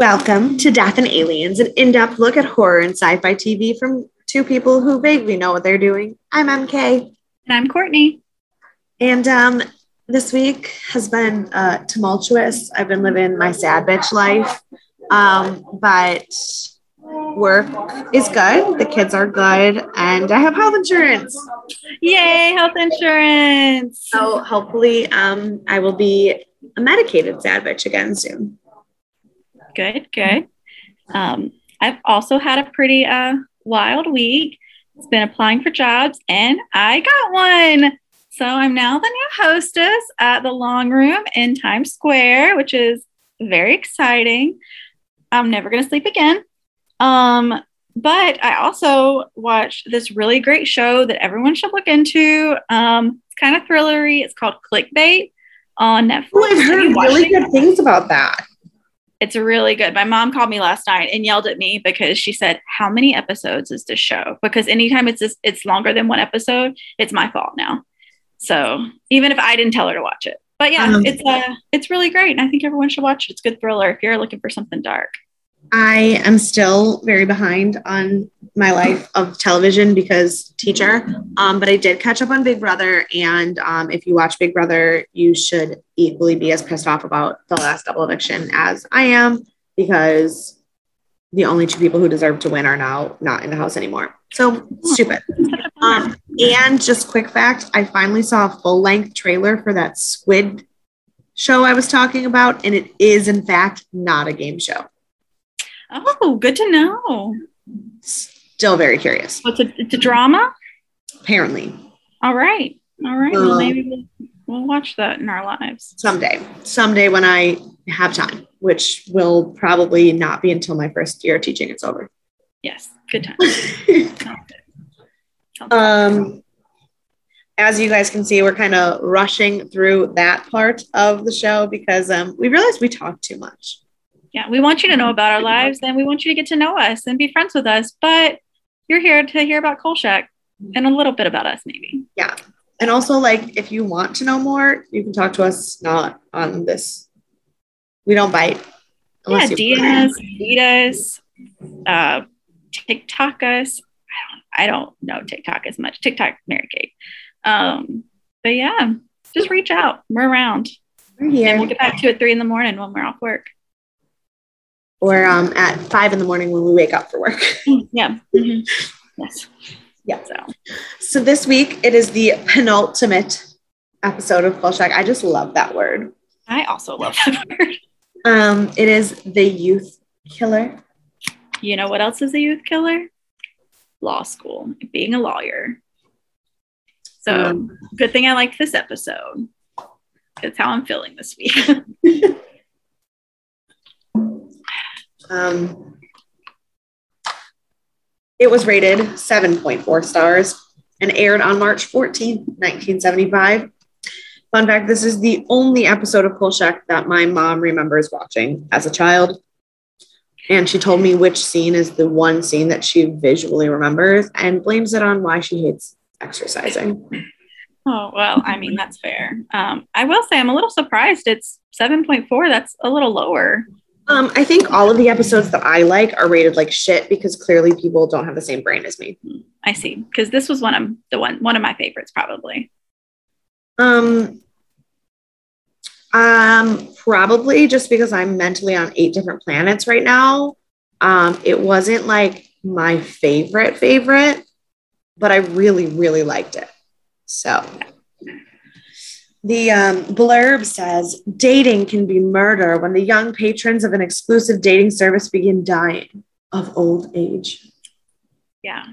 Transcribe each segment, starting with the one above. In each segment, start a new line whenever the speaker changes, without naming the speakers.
Welcome to Death and Aliens, an in depth look at horror and sci fi TV from two people who vaguely know what they're doing. I'm MK.
And I'm Courtney.
And um, this week has been uh, tumultuous. I've been living my sad bitch life. Um, but work is good. The kids are good. And I have health insurance.
Yay, health insurance.
So hopefully um, I will be a medicated sad bitch again soon.
Good, good. Um, I've also had a pretty uh, wild week. It's been applying for jobs and I got one. So I'm now the new hostess at the Long Room in Times Square, which is very exciting. I'm never going to sleep again. Um, but I also watched this really great show that everyone should look into. Um, it's kind of thrillery. It's called Clickbait on Netflix.
Oh, I've heard really good things about that.
It's really good. My mom called me last night and yelled at me because she said, "How many episodes is this show?" Because anytime it's this, it's longer than one episode, it's my fault now. So even if I didn't tell her to watch it, but yeah, um, it's uh, it's really great, and I think everyone should watch it. It's good thriller if you're looking for something dark.
I am still very behind on my life of television because teacher. Um, but I did catch up on Big Brother, and um, if you watch Big Brother, you should equally be as pissed off about the last double eviction as I am because the only two people who deserve to win are now not in the house anymore. So stupid. Um, and just quick fact, I finally saw a full length trailer for that Squid show I was talking about, and it is in fact not a game show.
Oh, good to know.
Still very curious.
What's it? It's a drama?
Apparently.
All right. All right. Um, well, maybe we'll, we'll watch that in our lives.
Someday. Someday when I have time, which will probably not be until my first year teaching is over.
Yes. Good time.
um, as you guys can see, we're kind of rushing through that part of the show because um, we realized we talk too much.
Yeah, we want you to know about our lives and we want you to get to know us and be friends with us. But you're here to hear about Kolchak and a little bit about us, maybe.
Yeah. And also, like, if you want to know more, you can talk to us not on this. We don't bite.
Yeah, DM us, feed us, uh, TikTok us. I don't, I don't know TikTok as much. TikTok, Mary Kate. Um, but yeah, just reach out. We're around.
We're here.
And we'll get back to it three in the morning when we're off work
or um, at five in the morning when we wake up for work.
yeah. Mm-hmm. Yes.
Yeah. So. so this week it is the penultimate episode of Kolchak. I just love that word.
I also love that word.
Um, it is the youth killer.
You know what else is a youth killer? Law school, being a lawyer. So um, good thing I liked this episode. That's how I'm feeling this week.
Um, it was rated 7.4 stars and aired on March 14, 1975. Fun fact this is the only episode of Kolchak that my mom remembers watching as a child. And she told me which scene is the one scene that she visually remembers and blames it on why she hates exercising.
Oh, well, I mean, that's fair. Um, I will say I'm a little surprised it's 7.4. That's a little lower.
Um, I think all of the episodes that I like are rated like shit because clearly people don't have the same brain as me.
I see. Because this was one of the one one of my favorites, probably.
Um, um, probably just because I'm mentally on eight different planets right now. Um, it wasn't like my favorite favorite, but I really, really liked it. So the um, blurb says dating can be murder when the young patrons of an exclusive dating service begin dying of old age.
Yeah.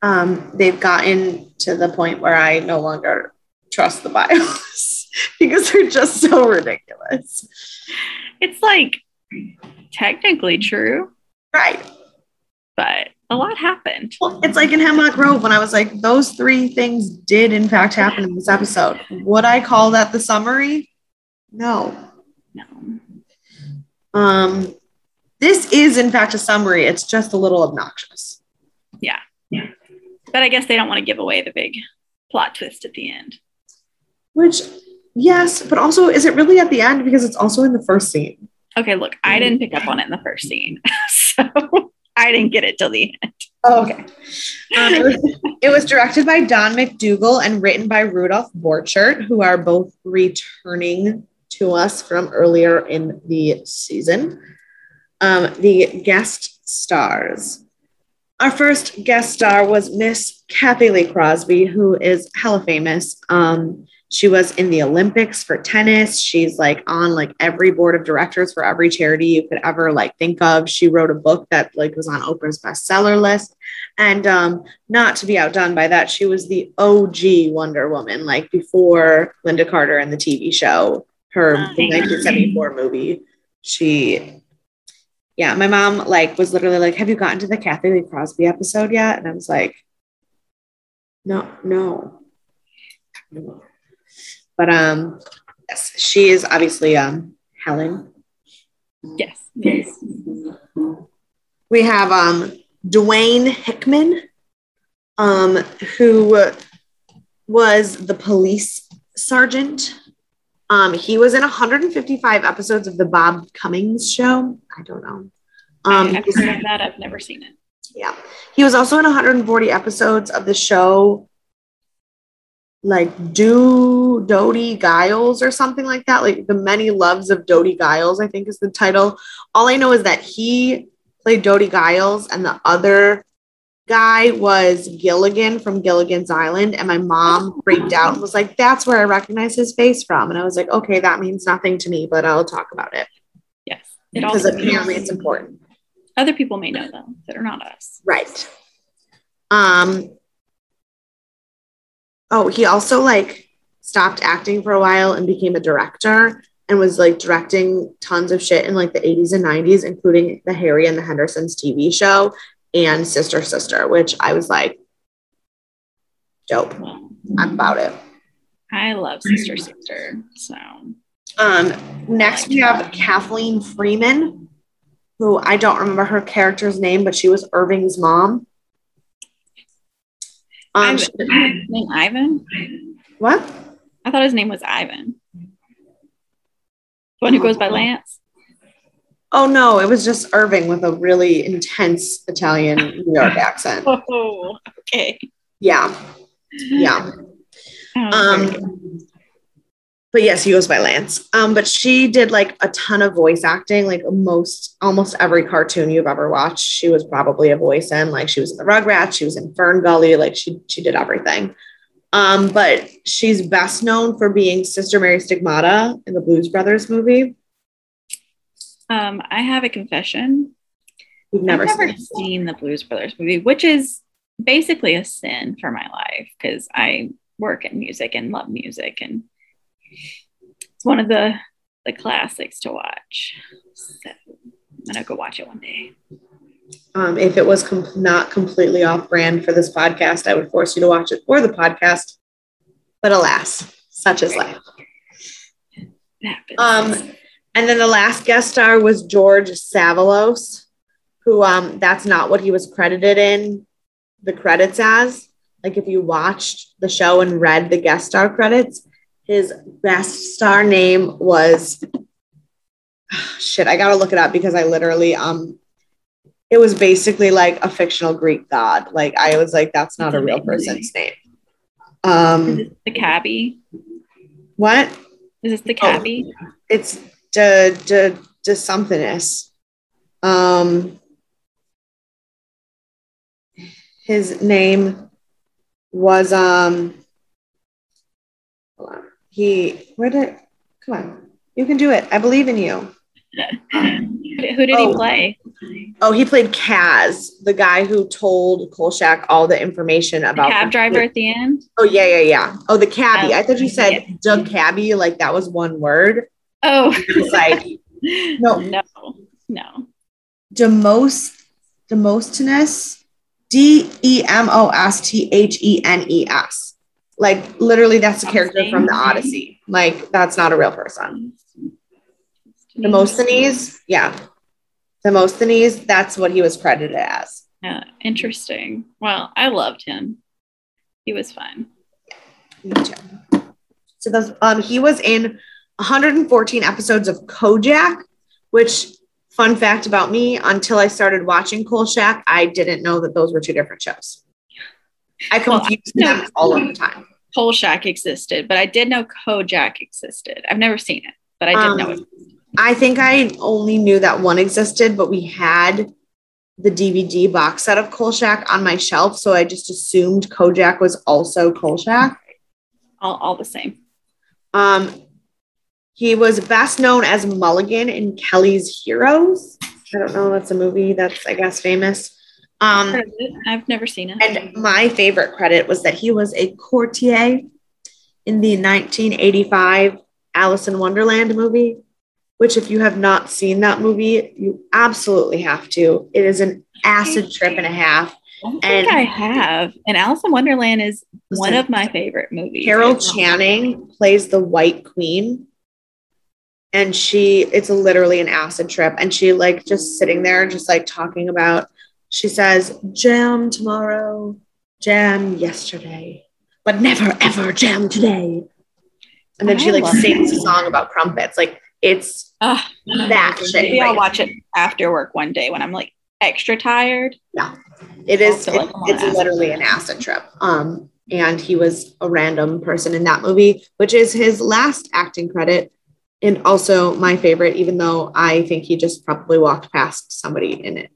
Um, they've gotten to the point where I no longer trust the bios because they're just so ridiculous.
It's like technically true.
Right.
But a lot happened.
Well, it's like in Hemlock Grove when I was like, those three things did in fact happen in this episode. Would I call that the summary? No.
No.
Um, this is in fact a summary. It's just a little obnoxious.
Yeah. Yeah. But I guess they don't want to give away the big plot twist at the end.
Which, yes, but also, is it really at the end? Because it's also in the first scene.
Okay, look, I didn't pick up on it in the first scene, so I didn't get it till the end.
Oh, okay. Um, it, was, directed by Don McDougall and written by Rudolph Borchert, who are both returning to us from earlier in the season. Um, the guest stars. Our first guest star was Miss Cathy Lee Crosby, who is hella famous. Um, she was in the Olympics for tennis. She's like on like every board of directors for every charity you could ever like think of. She wrote a book that like was on Oprah's bestseller list. And um, not to be outdone by that, she was the OG Wonder Woman, like before Lynda Carter and the TV show, her 1974 movie. She yeah, my mom like was literally like, "Have you gotten to the Cathy Lee Crosby episode yet?" And I was like, "No, no." no. But um, yes, she is obviously um Helen.
Yes. Yes.
We have um Dwayne Hickman, um, who was the police sergeant. Um, he was in 155 episodes of the Bob Cummings show. I don't know.
Um, I've heard of that. I've never seen it.
Yeah, he was also in 140 episodes of the show like do Dobie Gillis or something like that. Like the many loves of Dobie Gillis, I think is the title. All I know is that he played Dobie Gillis and the other guy was Gilligan from Gilligan's Island. And my mom freaked out and was like, that's where I recognize his face from. And I was like, okay, that means nothing to me, but I'll talk about it.
Yes.
It because apparently it's important.
Other people may know them that are not us.
Right. Um, Oh, he also like stopped acting for a while and became a director and was like directing tons of shit in like the 80s and 90s, including the Harry and the Hendersons TV show and Sister Sister, which I was like, dope. I'm about it.
I love Sister Sister. So
um next we have Kathleen Freeman, who I don't remember her character's name, but she was Irving's mom.
Um, name Ivan.
What?
I thought his name was Ivan. The one who goes by Lance.
Oh no, it was just Irving with a really intense Italian New York accent.
Oh, okay.
Yeah, yeah. Um, but yes, he goes by Lance. Um, but she did like a ton of voice acting, like most almost every cartoon you've ever watched. She was probably a voice in. Like she was in the Rugrats, she was in Fern Gully, like she she did everything. Um, but she's best known for being Sister Mary Stigmata in the Blues Brothers movie.
Um, I have a confession.
We've never,
never seen, seen the Blues Brothers movie, which is basically a sin for my life because I work in music and love music and it's one of the the classics to watch. So I'm gonna go watch it one day.
Um, if it was com- not completely off brand for this podcast, I would force you to watch it for the podcast. But alas, such is life. Um, and then the last guest star was George Savalas, who um, that's not what he was credited in the credits as. Like if you watched the show and read the guest star credits, his best star name was shit. I gotta look it up because I literally um it was basically like a fictional Greek god. Like I was like, that's not that's a real person's name. Um
the cabbie.
What?
Is this the cabbie?
Oh, it's de de de somethingness. Um his name was um he where did come on you can do it i believe in you
who did oh. he play
oh he played kaz the guy who told kolchak all the information about
the cab the driver at the end?
Oh yeah yeah yeah. Oh the cabbie. Oh, I thought you said yeah. doug cabbie like that was one word.
Oh.
Like no.
No no.
Demos demosthenes d-e-m-o-s-t-h-e-n-e-s like literally, that's a character from the Odyssey. Like that's not a real person. Demosthenes, yeah, Demosthenes. That's what he was credited as.
Yeah, interesting. Well, I loved him. He was fun.
Me too. So those, um, he was in 114 episodes of Kojak, which fun fact about me, until I started watching Kolchak, I didn't know that those were two different shows. I confused well, them all of the time.
Kolchak existed, but I did know Kojak existed. I've never seen it, but I did um, know it.
I think I only knew that one existed, but we had the DVD box set of Kolchak on my shelf, so I just assumed Kojak was also Kolchak.
All, all the same.
Um, he was best known as Mulligan in Kelly's Heroes. I don't know. That's a movie that's, I guess, famous.
Um, I've never seen it.
And my favorite credit was that he was a courtier in the 1985 Alice in Wonderland movie, which, if you have not seen that movie, you absolutely have to. It is an acid trip and a half.
I don't and think I have. And Alice in Wonderland is one of my favorite movies.
Carol Channing plays the White Queen and she it's literally an acid trip and she like just sitting there just like talking about she says jam tomorrow jam yesterday but never ever jam today and then I she like sings it. a song about crumpets like it's uh, that shit
maybe i'll watch it after work one day when i'm like extra tired
yeah it is it, it's literally an acid trip um and he was a random person in that movie which is his last acting credit and also my favorite, even though I think he just probably walked past somebody in it.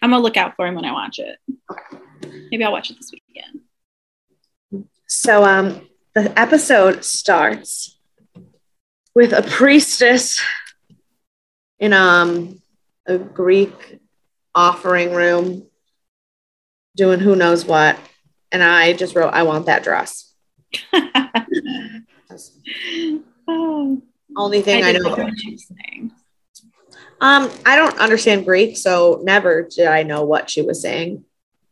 I'm gonna look out for him when I watch it. Okay. Maybe I'll watch it this weekend.
So um the episode starts with a priestess in um a Greek offering room doing who knows what. And I just wrote, I want that dress. oh. Only thing I, I know. What she's saying. Um, I don't understand Greek, so never did I know what she was saying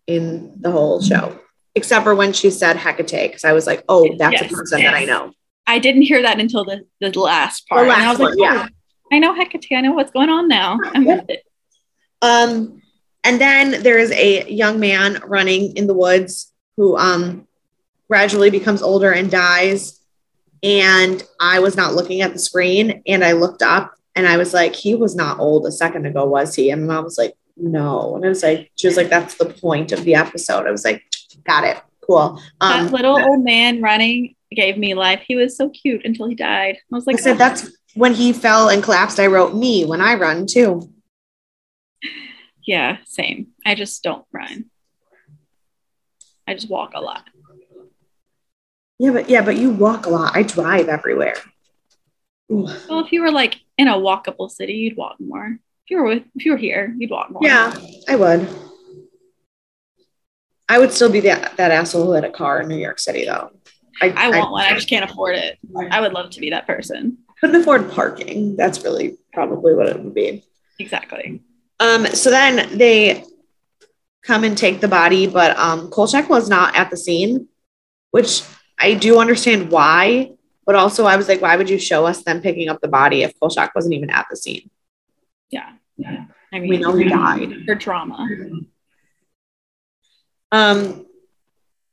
in the whole show, except for when she said Hecate, because I was like, oh, that's yes, a person yes. that I know.
I didn't hear that until the, the last part. The last I was one, like, yeah. Oh, I know Hecate. I know what's going on now. I'm with it.
Um, and then there is a young man running in the woods who um gradually becomes older and dies and I was not looking at the screen and I looked up and I was like, he was not old a second ago, was he? And my mom was like, no. And I was like, she was like, that's the point of the episode. I was like, got it. Cool.
Um, that little old man running gave me life. He was so cute until he died. I was like,
I said, oh. that's when he fell and collapsed. I wrote me when I run too.
Yeah, same. I just don't run. I just walk a lot.
Yeah, but yeah, but you walk a lot. I drive everywhere.
Well, if you were like in a walkable city, you'd walk more. If you were with, if you were here, you'd walk more.
Yeah, I would. I would still be that that asshole who had a car in New York City, though.
I, I want I, one. I just can't afford it. I would love to be that person.
Couldn't afford parking. That's really probably what it would be.
Exactly.
Um. So then they come and take the body, but um, Kolchak was not at the scene, which I do understand why, but also I was like, why would you show us them picking up the body if Kolchak wasn't even at the scene?
Yeah. Yeah. I
mean, we know he died
for trauma.
Um,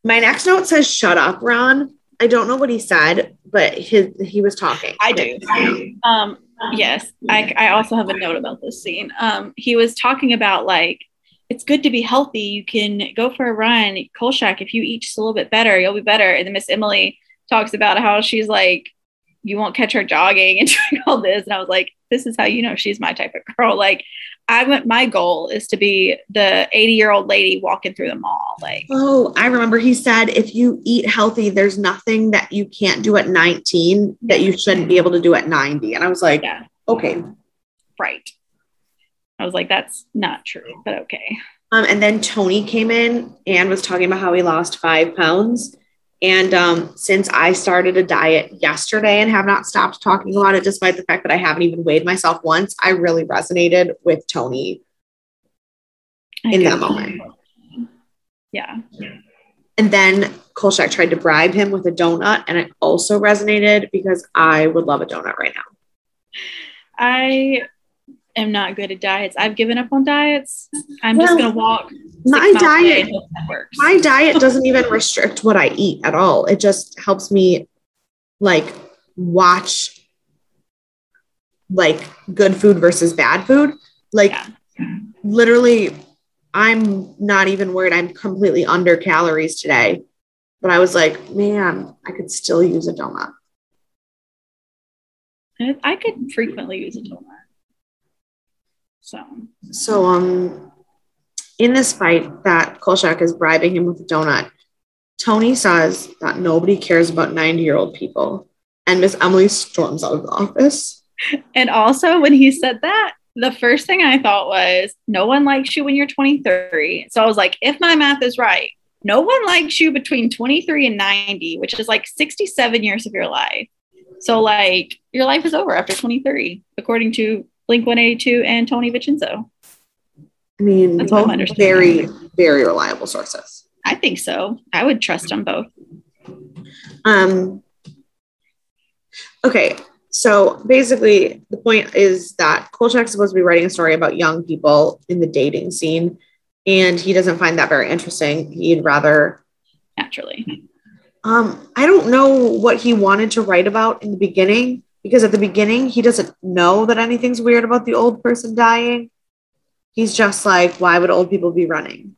my next note says, "Shut up, Ron." I don't know what he said, but his he was talking.
I do. Um, yes, I, I also have a note about this scene. Um, he was talking about like it's good to be healthy. You can go for a run. Kolchak, if you eat just a little bit better, you'll be better. And then Miss Emily talks about how she's like, you won't catch her jogging and doing all this. And I was like, this is how you know she's my type of girl. Like, I went, my goal is to be the 80 year old lady walking through the mall. Like,
oh, I remember he said, if you eat healthy, there's nothing that you can't do at 19 that you shouldn't be able to do at 90. And I was like, yeah. okay.
Right. I was like, that's not true, but okay.
Um, and then Tony came in and was talking about how he lost five pounds. And um, since I started a diet yesterday and have not stopped talking about it, despite the fact that I haven't even weighed myself once, I really resonated with Tony I in that moment.
Yeah.
And then Kolchak tried to bribe him with a donut, and it also resonated because I would love a donut right now.
I am not good at diets. I've given up on diets. I'm well, just gonna walk.
My diet, my diet doesn't even restrict what I eat at all. It just helps me like watch like good food versus bad food. Like yeah. literally, I'm not even worried. I'm completely under calories today. But I was like, man, I could still use a donut.
I could frequently use a donut. So,
so um, in this fight that Kolchak is bribing him with a donut, Tony says that nobody cares about 90 year old people. And Miss Emily storms out of the office.
And also, when he said that, the first thing I thought was, no one likes you when you're 23. So I was like, if my math is right, no one likes you between 23 and 90, which is like 67 years of your life. So, like, your life is over after 23, according to Blink 182 and Tony Vincenzo.
I mean, That's both very, very reliable sources.
I think so. I would trust them both.
Um, okay. So basically, the point is that Kolchak's supposed to be writing a story about young people in the dating scene, and he doesn't find that very interesting. He'd rather
naturally.
Um, I don't know what he wanted to write about in the beginning because at the beginning he doesn't know that anything's weird about the old person dying. He's just like, why would old people be running?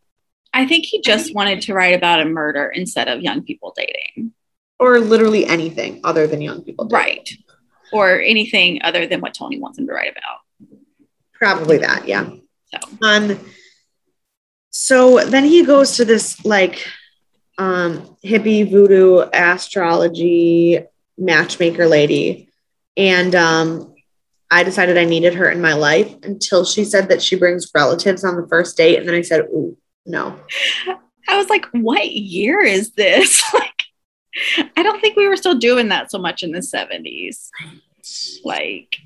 I think he just wanted to write about a murder instead of young people dating.
Or literally anything other than young people
dating. Right. Or anything other than what Tony wants him to write about.
Probably that, yeah. So um so then he goes to this like um hippie voodoo astrology matchmaker lady. And um I decided I needed her in my life until she said that she brings relatives on the first date. And then I said, Ooh, no.
I was like, what year is this? like, I don't think we were still doing that so much in the 70s. Like,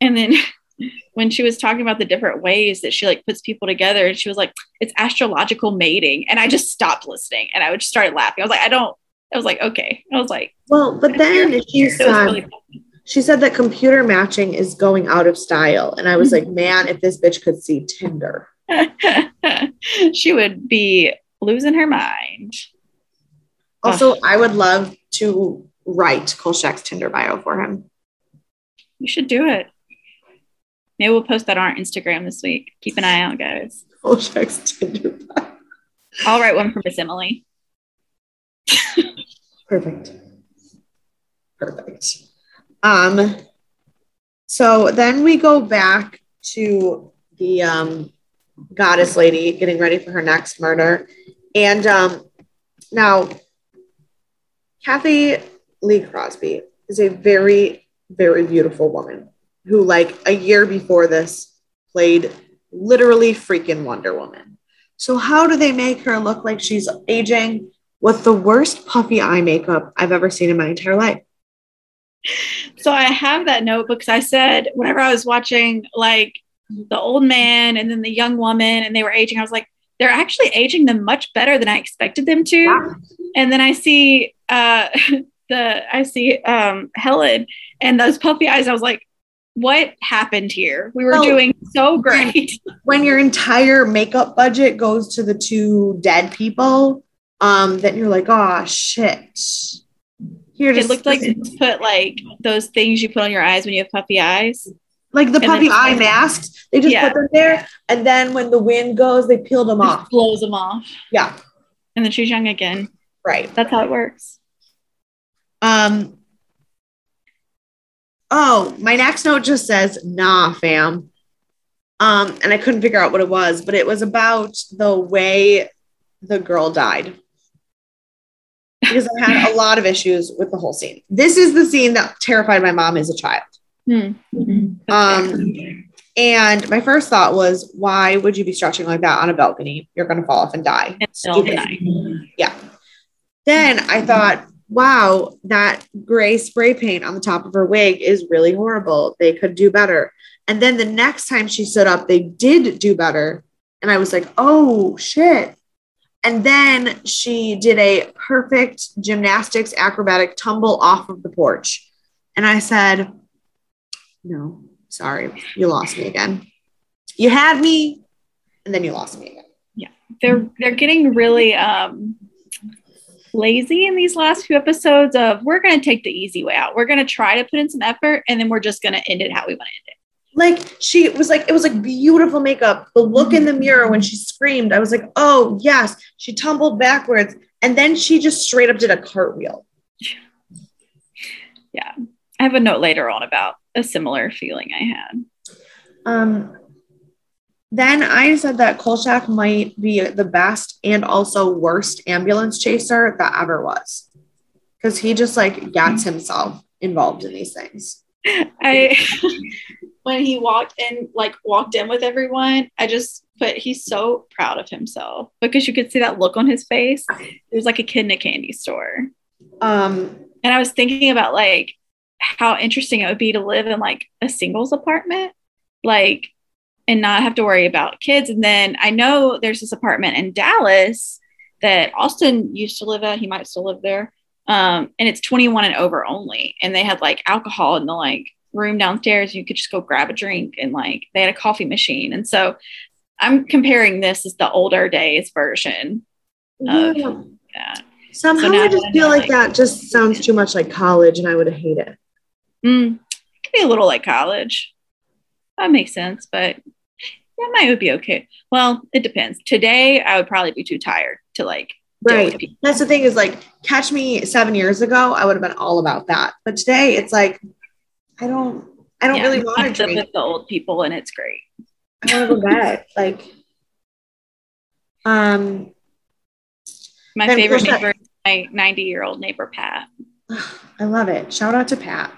and then when she was talking about the different ways that she like puts people together, and she was like, it's astrological mating. And I just stopped listening and I would just start laughing. I was like, I don't, I was like, okay. I was like,
well, but then she said, really she said that computer matching is going out of style. And I was like, mm-hmm. man, if this bitch could see Tinder.
she would be losing her mind.
Also, I would love to write Kolchak's Tinder bio for him.
You should do it. Maybe we'll post that on our Instagram this week. Keep an eye out, guys.
Kolchak's Tinder bio.
I'll write one for Miss Emily.
Perfect. Perfect. Um, so then we go back to the um, goddess lady getting ready for her next murder. And um, now, Cathy Lee Crosby is a very, very beautiful woman who, like a year before this, played literally freaking Wonder Woman. So, how do they make her look like she's aging with the worst puffy eye makeup I've ever seen in my entire life?
So, I have that note because I said, whenever I was watching like the old man and then the young woman and they were aging. I was like, they're actually aging them much better than I expected them to. Wow. And then I see uh the I see um Helen and those puffy eyes. I was like, what happened here? We were doing so great.
When your entire makeup budget goes to the two dead people, um, then you're like, oh shit.
Here it looked like put like those things you put on your eyes when you have puffy eyes
like the puppy eye masks. They just yeah. put them there, and then when the wind goes, they peel them off.
Blows them off.
Yeah.
And then she's young again.
Right.
That's how it works.
Um. Oh, my next note just says, "Nah, fam." Um, and I couldn't figure out what it was, but it was about the way the girl died. Because I had a lot of issues with the whole scene. This is the scene that terrified my mom as a child. Mm-hmm. Um, and my first thought was, why would you be stretching like that on a balcony? You're going to fall off and die. Yeah. Then I thought, wow, that gray spray paint on the top of her wig is really horrible. They could do better. And then the next time she stood up, they did do better. And I was like, oh shit. And then she did a perfect gymnastics acrobatic tumble off of the porch. And I said, no, sorry, you lost me again. You had me, and then you lost me again.
Yeah, they're they're getting really um, lazy in these last few episodes of we're to take the easy way out. We're to try to put in some effort and then we're just to end it how we want to end it.
Like she was like, it was like beautiful makeup. The look in the mirror when she screamed, I was like, oh, yes. She tumbled backwards and then she just straight up did a cartwheel.
Yeah. I have a note later on about a similar feeling I had.
Um, then I said that Kolchak might be the best and also worst ambulance chaser that ever was. Because he just like gets himself involved in these things.
I when he walked in, like walked in with everyone, I just put he's so proud of himself because you could see that look on his face. It was like a kid in a candy store.
Um,
and I was thinking about like how interesting it would be to live in like a singles apartment, like and not have to worry about kids. And then I know there's this apartment in Dallas that Austin used to live at. He might still live there. Um, and it's 21 and over only. And they had like alcohol in the like room downstairs. You could just go grab a drink and like they had a coffee machine. And so I'm comparing this as the older days version of yeah. that.
Somehow so I just feel like, like, that just sounds too much like college and I would hate it.
Mm, it could be a little like college. That makes sense, but that might would be okay. Well, it depends. Today, I would probably be too tired to like.
Right. That's the thing is like, catch me seven years ago, I would have been all about that. But today, it's like, I don't, I don't yeah, really want to
drink with the old people, and it's great.
I want to go bed. like, um,
my favorite neighbor, that, my ninety-year-old neighbor Pat.
I love it. Shout out to Pat.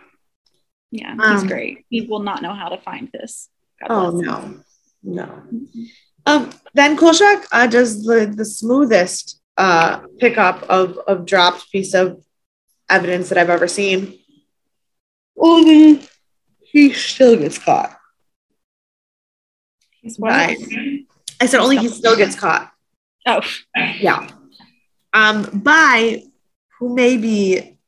Yeah, he's um, great. He will not know how to find this.
God oh no, no. Um, then Kolchak uh, does the the smoothest uh, pickup of of dropped piece of evidence that I've ever seen. Only he still gets caught.
He's what?
I said only he still gets caught.
Oh,
yeah. Um, by who may be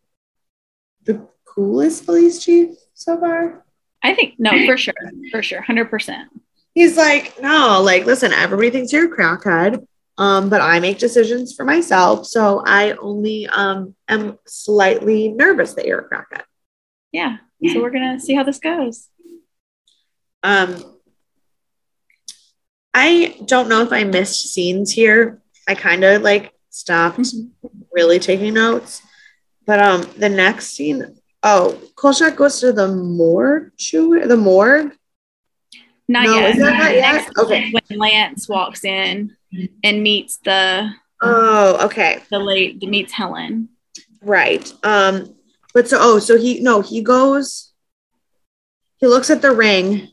the coolest police chief so far?
I think no, for sure, for sure, hundred percent.
He's like, no, like, listen, everybody thinks you're a crackhead, um, but I make decisions for myself, so I only um am slightly nervous that you're a crackhead.
Yeah. So we're gonna see how this goes.
Um, I don't know if I missed scenes here. I kind of like stopped mm-hmm. really taking notes, but um, the next scene Oh, Kolchak goes to the morgue. The morgue.
Not no, yet. Is that not yet? Okay. When Lance walks in and meets the.
Oh, okay.
The late meets Helen.
Right. Um. But so oh so he no he goes. He looks at the ring.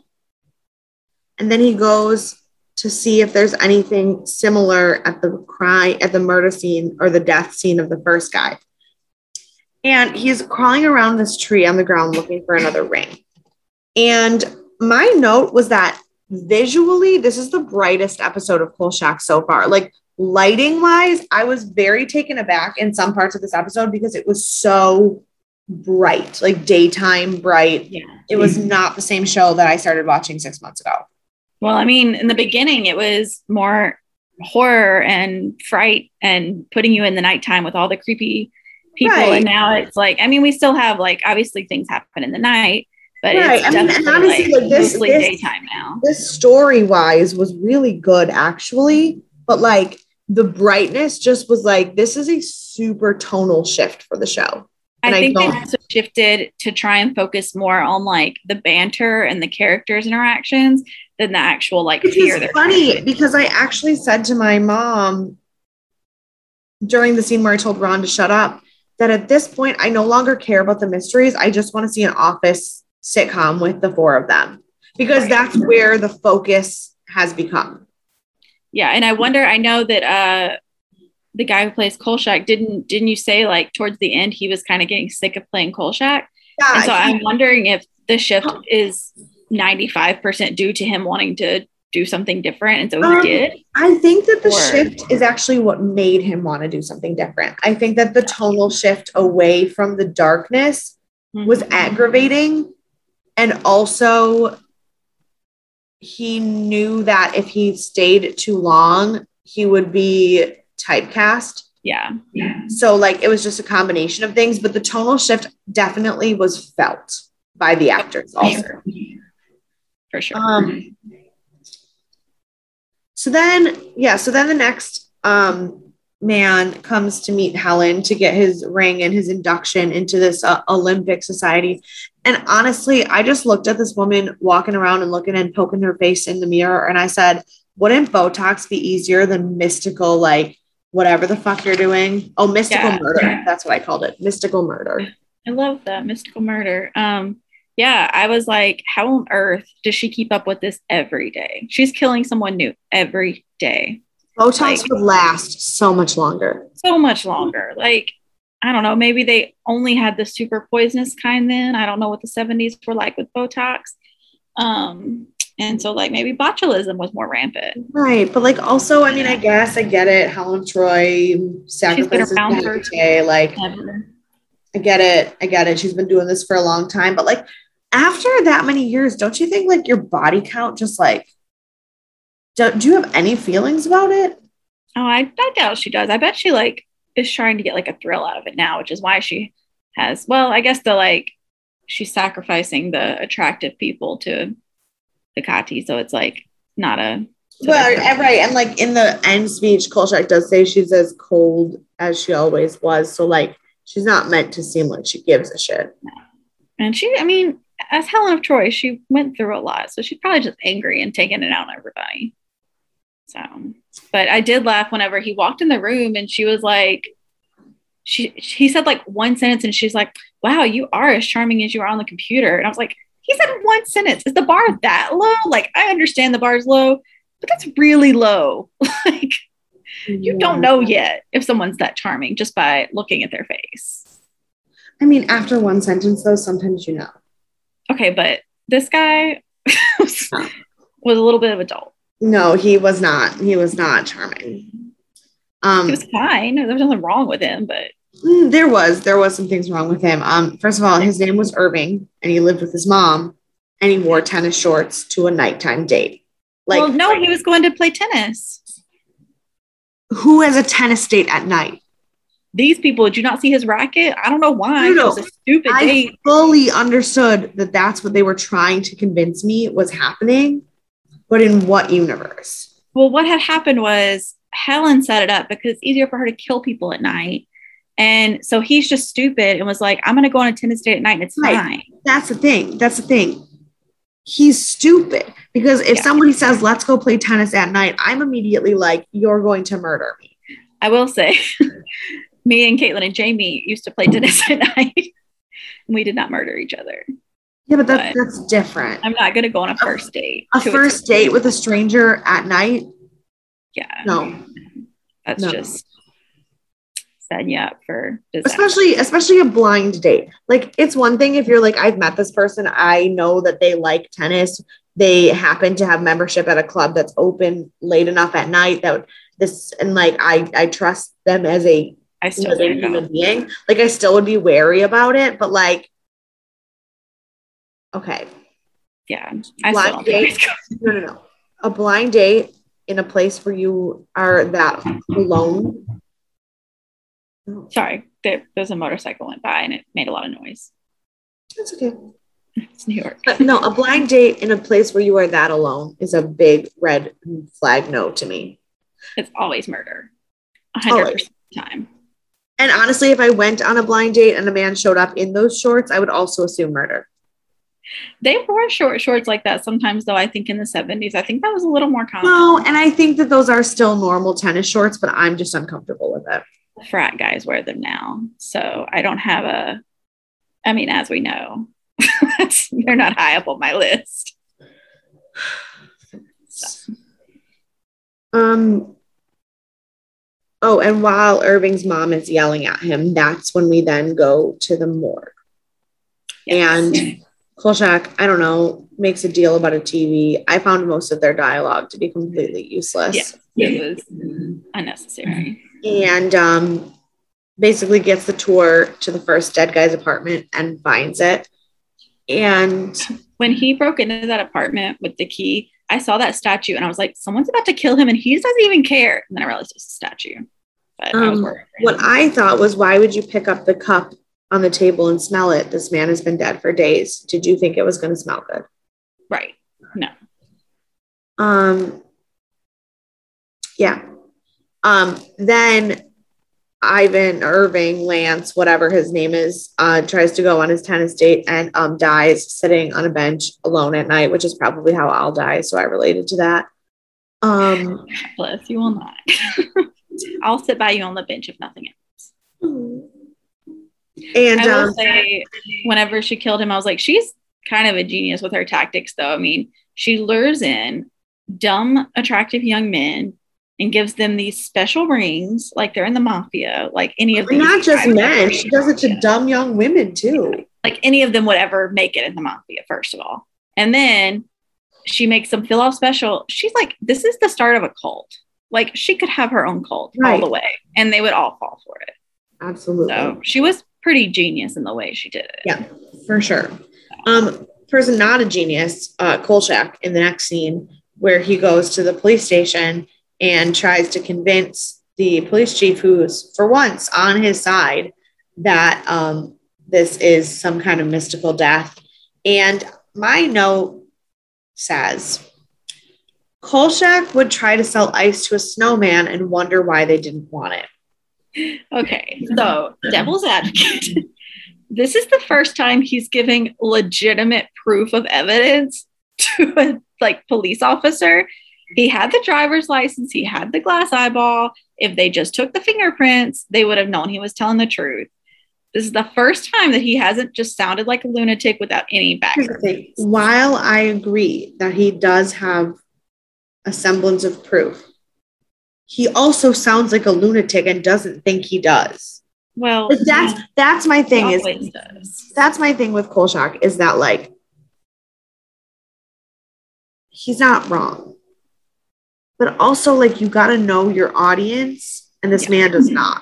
And then he goes to see if there's anything similar at the crime at the murder scene or the death scene of the first guy and he's crawling around this tree on the ground looking for another ring. And my note was that visually, this is the brightest episode of Kolchak so far. Like lighting wise, I was very taken aback in some parts of this episode because it was so bright, like daytime bright. Yeah. It was not the same show that I started watching six months ago.
Well, I mean, in the beginning, it was more horror and fright and putting you in the nighttime with all the creepy people right. and now it's like i mean we still have like obviously things happen in the night but right. it's I mean, and honestly, like, like this, this, daytime now
this story wise was really good actually but like the brightness just was like this is a super tonal shift for the show
and I think I they also shifted to try and focus more on like the banter and the characters' interactions than the actual like
Which fear. Is funny because I actually said to my mom during the scene where I told Ron to shut up, that at this point, I no longer care about the mysteries. I just want to see an office sitcom with the four of them because that's where the focus has become.
Yeah. And I wonder, I know that uh, the guy who plays Kolchak didn't, didn't you say like towards the end, he was kind of getting sick of playing Kolchak? Yeah, and so I'm wondering if the shift is 95% due to him wanting to do something different and so he um, did
i think that the or... shift is actually what made him want to do something different i think that the tonal shift away from the darkness mm-hmm. was aggravating and also he knew that if he stayed too long he would be typecast
Yeah.
So like it was just a combination of things, but the tonal shift definitely was felt by the actors also.
For sure.
Um so then yeah, so then the next um man comes to meet Helen to get his ring and his induction into this uh, Olympic society. And honestly, I just looked at this woman walking around and looking and poking her face in the mirror and I said, wouldn't Botox be easier than mystical like whatever the fuck you're doing. Oh, mystical yeah. murder. That's what I called it. Mystical murder.
I love that mystical murder. Um, yeah, I was like, how on earth does she keep up with this every day? She's killing someone new every day.
Botox like, would last so much longer.
So much longer. Like, I don't know, maybe they only had the super poisonous kind then. I don't know what the 70s were like with Botox. Um, and so like maybe botulism was more rampant.
Right. But like also, I mean, I guess I get it. Helen Troy sacrifices day. Like. I get it. I get it. She's been doing this for a long time. But like after that many years, don't you think like your body count just like do, do you have any feelings about it?
Oh, I, I doubt she does. I bet she like is trying to get like a thrill out of it now, which is why she has well, I guess the like she's sacrificing the attractive people to Hecate, so it's like not a.
Well, right, and like in the end speech, Kolchak does say she's as cold as she always was. So like she's not meant to seem like she gives a shit.
And she, I mean, as Helen of Troy, she went through a lot, so she's probably just angry and taking it out on everybody. So, but I did laugh whenever he walked in the room and she was like, she he said like one sentence and she's like, "Wow, you are as charming as you are on the computer." And I was like, he said one sentence. Is the bar that low? Like, I understand the bar's low, but that's really low. like, you don't know yet if someone's that charming just by looking at their face.
I mean, after one sentence, though, sometimes you know.
Okay, but this guy was, was a little bit of a dolt.
No, he was not. He was not charming.
Um, he was fine. There was nothing wrong with him, but
there was there was some things wrong with him. Um, first of all, his name was Irving, and he lived with his mom, and he wore tennis shorts to a nighttime date.
Like, well, no, he was going to play tennis.
Who has a tennis date at night?
These people. Did you not see his racket? I don't know why. No, It was a stupid I date.
fully understood that that's what they were trying to convince me was happening, but in what universe?
Well, what had happened was Helen set it up because it's easier for her to kill people at night and so he's just stupid and was like, I'm going to go on a tennis date at night and it's right. fine.
That's the thing. That's the thing. He's stupid because if yeah. somebody says, let's go play tennis at night, I'm immediately like, you're going to murder me.
I will say, me and Caitlin and Jamie used to play tennis at night and we did not murder each other.
Yeah, but, that, but that's different.
I'm not going to go on a first date.
A first a date with a stranger at night?
Yeah.
No.
That's no. just setting you up for
disaster. especially especially a blind date. Like it's one thing if you're like i've met this person i know that they like tennis. They happen to have membership at a club that's open late enough at night that this and like i i trust them as a
I still you know,
human being. Like i still would be wary about it but like okay.
Yeah I blind
date no no no. A blind date in a place where you are that alone
Sorry, there, was a motorcycle went by and it made a lot of noise.
That's okay.
It's New York.
But no, a blind date in a place where you are that alone is a big red flag no to me.
It's always murder. 100% of the time.
And honestly, if I went on a blind date and a man showed up in those shorts, I would also assume murder.
They wore short shorts like that sometimes, though. I think in the 70s, I think that was a little more common.
No, and I think that those are still normal tennis shorts, but I'm just uncomfortable with it
frat guys wear them now. So I don't have a, I mean, as we know, they're not high up on my list.
So. Um, oh, and while Irving's mom is yelling at him, that's when we then go to the morgue. Yes. And Kolchak, I don't know, makes a deal about a TV. I found most of their dialogue to be completely useless.
Yeah, it was unnecessary
and um, basically gets the tour to the first dead guy's apartment and finds it. And
when he broke into that apartment with the key, I saw that statue and I was like, someone's about to kill him and he doesn't even care. And then I realized it was a statue. But I
Um, what I thought was, why would you pick up the cup on the table and smell it? This man has been dead for days. Did you think it was going to smell good?
right. No.
Um, yeah. Um, then Ivan Irving Lance, whatever his name is, uh, tries to go on his tennis date and um, dies sitting on a bench alone at night, which is probably how I'll die. So I related to that. Um,
Bless you will not. I'll sit by you on the bench if nothing else.
and
I will
um,
say, whenever she killed him, I was like, she's kind of a genius with her tactics, though. I mean, she lures in dumb, attractive young men and gives them these special rings, like they're in the mafia, like any of these
not just men, she does it to dumb young women too.
like any of them would ever make it in the mafia, first of all. And then she makes them feel all special. She's like, this is the start of a cult. Like she could have her own cult all the way, and they would all fall for it.
Absolutely.
So she was pretty genius in the way she did it.
Yeah, for sure. Um, person not a genius, uh, Kolchak in the next scene where he goes to the police station and tries to convince the police chief, who's for once on his side, that um, this is some kind of mystical death. And my note says Kolchak would try to sell ice to a snowman and wonder why they didn't want it.
Okay, so devil's advocate. this is the first time he's giving legitimate proof of evidence to a like police officer. He had the driver's license, he had the glass eyeball. If they just took the fingerprints, they would have known he was telling the truth. This is the first time that he hasn't just sounded like a lunatic without any background.
While I agree that he does have a semblance of proof, he also sounds like a lunatic and doesn't think he does.
Well,
Like, that's that's my thing is
does.
that's my thing with Kolchak is that like he's not wrong. But also like you got to know your audience and this
Yeah.
man does not.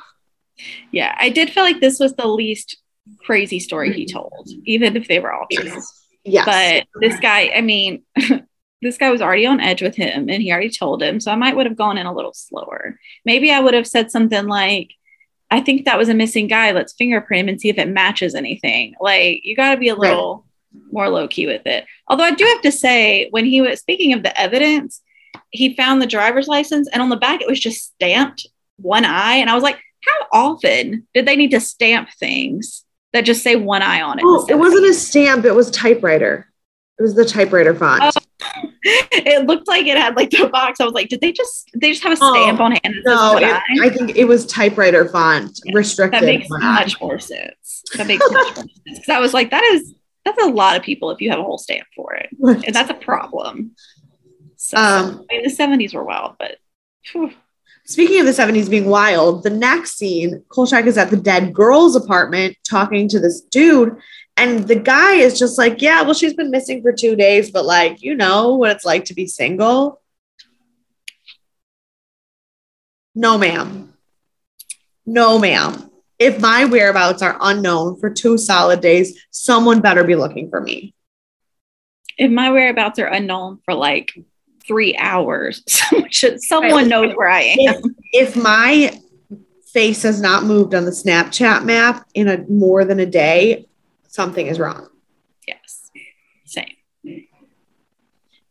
Yeah, I did feel like this was the least crazy story he mm-hmm. told, even if they were all true.
Yes.
But this guy, I mean, this guy was already on edge with him and he already told him. So I might would have gone in a little slower. Maybe I would have said something like, I think that was a missing guy. Let's fingerprint him and see if it matches anything. Like, you got to be a
Right.
little more low key with it. Although I do have to say, when he was speaking of the evidence, he found the driver's license and on the back it was just stamped one eye. And I was like, how often did they need to stamp things that just say one eye on it?
oh, it wasn't a stamp, it was typewriter. It was the typewriter font.
Oh, it looked like it had like the box. I was like, did they just they just have a
Oh,
stamp on hand?
no, it. I think it was typewriter font,
Yeah,
restricted.
that makes much more sense. That makes much more sense because I was like, that is that's a lot of people if you have a whole stamp for it, and that's a problem. So
Um,
I mean, the seventies were wild, but phew,
Speaking of the 70s being wild, the next scene, Kolchak is at the dead girl's apartment talking to this dude. And the guy is just like, Yeah, well, she's been missing for two days, but like, you know what it's like to be single. No, ma'am. No, ma'am. If my whereabouts are unknown for two solid days, someone better be looking for me.
if my whereabouts are unknown for like three hours, someone should someone knows where I am.
If, if my face has not moved on the Snapchat map in a more than a day, something is wrong.
Yes, same.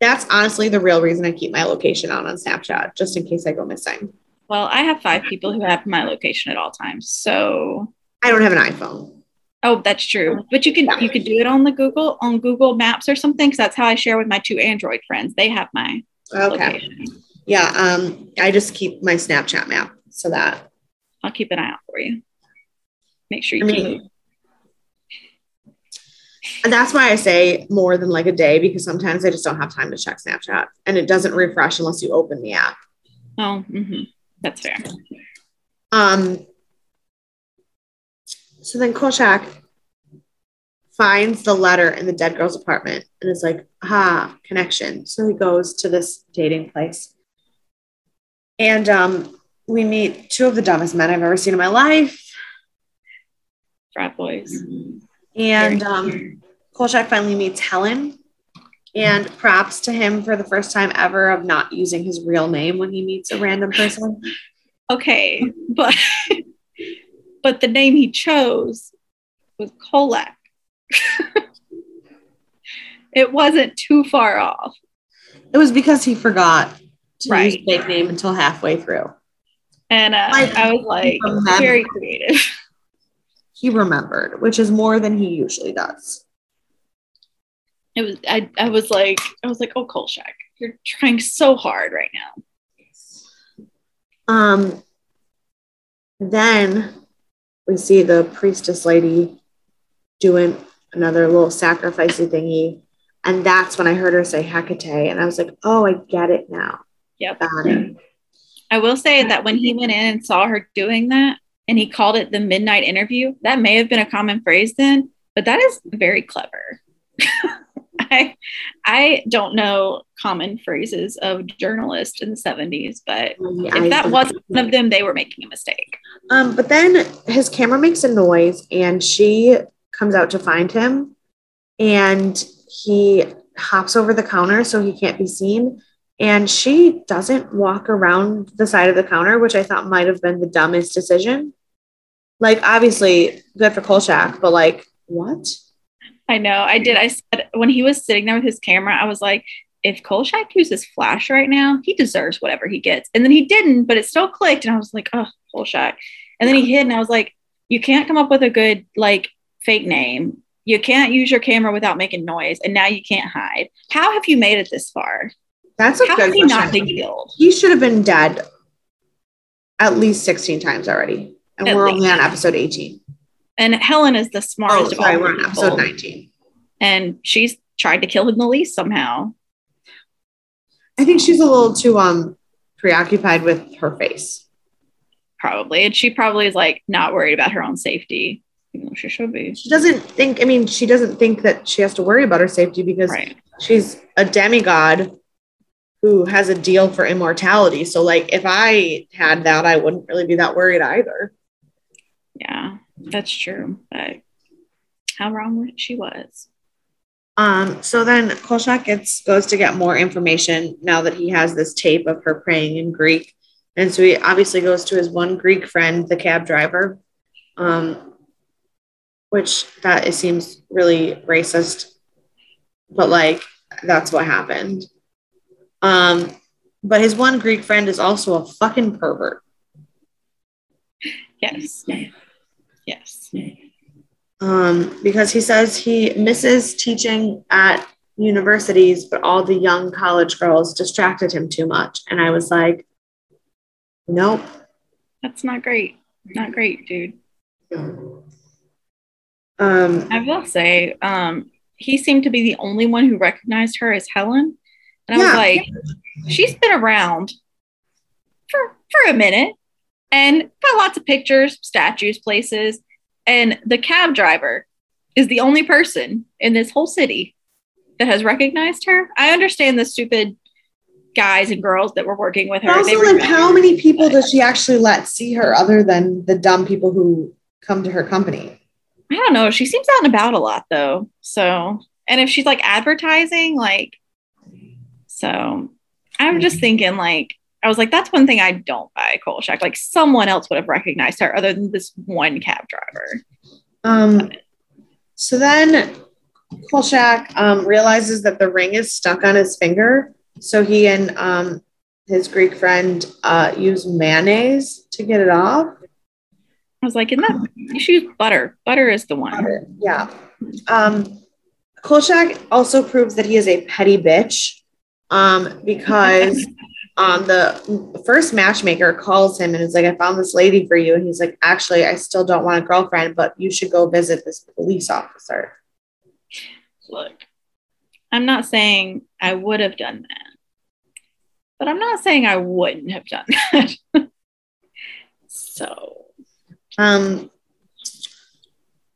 That's honestly the real reason I keep my location on on Snapchat, just in case I go missing.
Well, I have five people who have my location at all times, so
I don't have an iPhone.
Oh, that's true. But you can
Yeah.
you can do it on the Google on Google Maps or something because that's how I share with my two Android friends. They have my
Okay.
location.
Yeah. Um, I just keep my Snapchat map so that
I'll keep an eye out for you. Make sure you I
mean,
keep
and that's why I say more than like a day because sometimes I just don't have time to check Snapchat and it doesn't refresh unless you open the app.
Oh, mm-hmm. that's fair.
Um, so then Kolchak finds the letter in the dead girl's apartment and is like, ah, connection. So he goes to this dating place. And um, we meet two of the dumbest men I've ever seen in my life.
Frat boys.
And um, Kolchak finally meets Helen. And props to him for the first time ever of not using his real name when he meets a random person.
Okay, but but the name he chose was Kolak. it wasn't too far off.
It was because he forgot to
Right.
use fake name until halfway through.
And uh,
Like,
I was like, very creative.
He remembered, which is more than he usually does.
It was I, I was like, I was like, oh Kolchak, you're trying so hard right now.
Um, then we see the priestess lady doing another little sacrificey thingy. And that's when I heard her say Hecate. And I was like, oh, I get it now.
Yep. I will say that when he went in and saw her doing that and he called it the midnight interview, that may have been a common phrase then, but that is very clever. I I don't know common phrases of journalists in the 70s, but if that wasn't one of them, they were making a mistake.
Um, but then his camera makes a noise and she comes out to find him and he hops over the counter so he can't be seen. And she doesn't walk around the side of the counter, which I thought might have been the dumbest decision. Like, obviously, good for Kolchak, but like, what?
I know. I did. I said when he was sitting there with his camera, I was like, if Kolchak uses flash right now, he deserves whatever he gets. And then he didn't, but it still clicked. And I was like, oh, Kolchak. And then he hid, and I was like, you can't come up with a good like fake name. You can't use your camera without making noise, and now you can't hide. How have you made it this far?
That's a
How
good
he not been killed?
He should have been dead at least 16 times already. And
At
we're
least.
only on episode 18.
And Helen is the
Oh,
smartest
sorry,
of all
we're on episode 19.
and she's tried to kill him the least somehow.
I think she's a little too um preoccupied with her face.
Probably, and she probably is like not worried about her own safety, even though she should be.
She doesn't think, I mean, she doesn't think that she has to worry about her safety because
Right.
she's a demigod who has a deal for immortality. So, like, if I had that, I wouldn't really be that worried either.
Yeah, that's true. But how wrong she was.
Um, so then Kolchak gets goes to get more information now that he has this tape of her praying in Greek. And so he obviously goes to his one Greek friend, the cab driver. Um, which that it seems really racist. But like that's what happened. Um, but his one Greek friend is also a fucking pervert.
Yes. Yes.
um, because he says he misses teaching at universities, but all the young college girls distracted him too much. And I was like, nope.
That's not great. Not great, dude.
Um,
I will say, um, he seemed to be the only one who recognized her as Helen. And I
Yeah.
was like, she's been around for for a minute and got lots of pictures, statues, places. And the cab driver is the only person in this whole city that has recognized her. I understand the stupid guys and girls that were working with her.
also, like, how many people does she actually let see her other than the dumb people who come to her company?
I don't know. She seems out and about a lot though. So, and if she's like advertising, like, so I'm just thinking, like, I was like, that's one thing I don't buy Kolchak. Like, someone else would have recognized her other than this one cab driver.
Um, so then Kolchak um, realizes that the ring is stuck on his finger. So he and um, his Greek friend uh, use mayonnaise to get it off.
I was like, isn't that you should use butter? Butter is the one.
Yeah. Um, Kolchak also proves that he is a petty bitch um, because um, the first matchmaker calls him and is like, I found this lady for you. And he's like, Actually, I still don't want a girlfriend, but you should go visit this police officer.
Look, I'm not saying I would have done that, but I'm not saying I wouldn't have done that. so,
Um,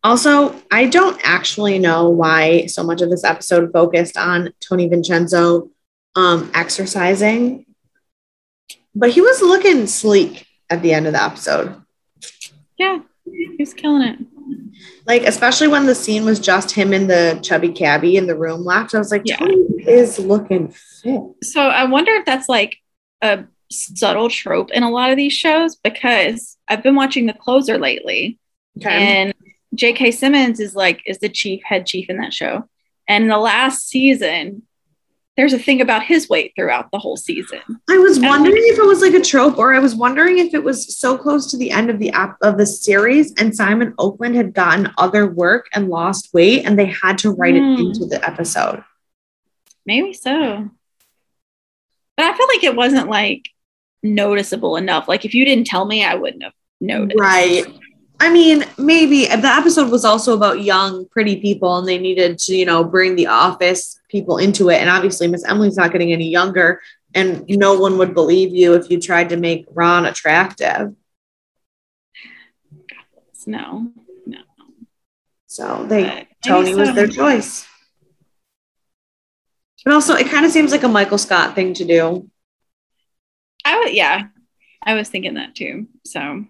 also, I don't actually know why so much of this episode focused on Tony Vincenzo um, exercising, but he was looking sleek at the end of the episode.
yeah, he's killing it.
Like, especially when the scene was just him and the chubby cabbie in the room left. I was like,
Yeah.
Tony is looking fit.
So I wonder if that's like a subtle trope in a lot of these shows because I've been watching The Closer lately. Okay. And J.K. Simmons is like is the chief head chief in that show. And in the last season, there's a thing about his weight throughout the whole season.
I was wondering if it was like a trope, or I was wondering if it was so close to the end of the app of the series, and Simon Oakland had gotten other work and lost weight, and they had to write mm. it hmm. into the episode.
Maybe so, but I feel like it wasn't like noticeable enough. Like if you didn't tell me, I wouldn't have noticed.
Right. I mean, maybe the episode was also about young, pretty people, and they needed to, you know, bring the office people into it. And obviously, Miss Emily's not getting any younger, and no one would believe you if you tried to make Ron attractive.
No, no.
So they Tony so. was their um, choice. But also, it kind of seems like a Michael Scott thing to do.
I would, yeah, I was thinking that too. So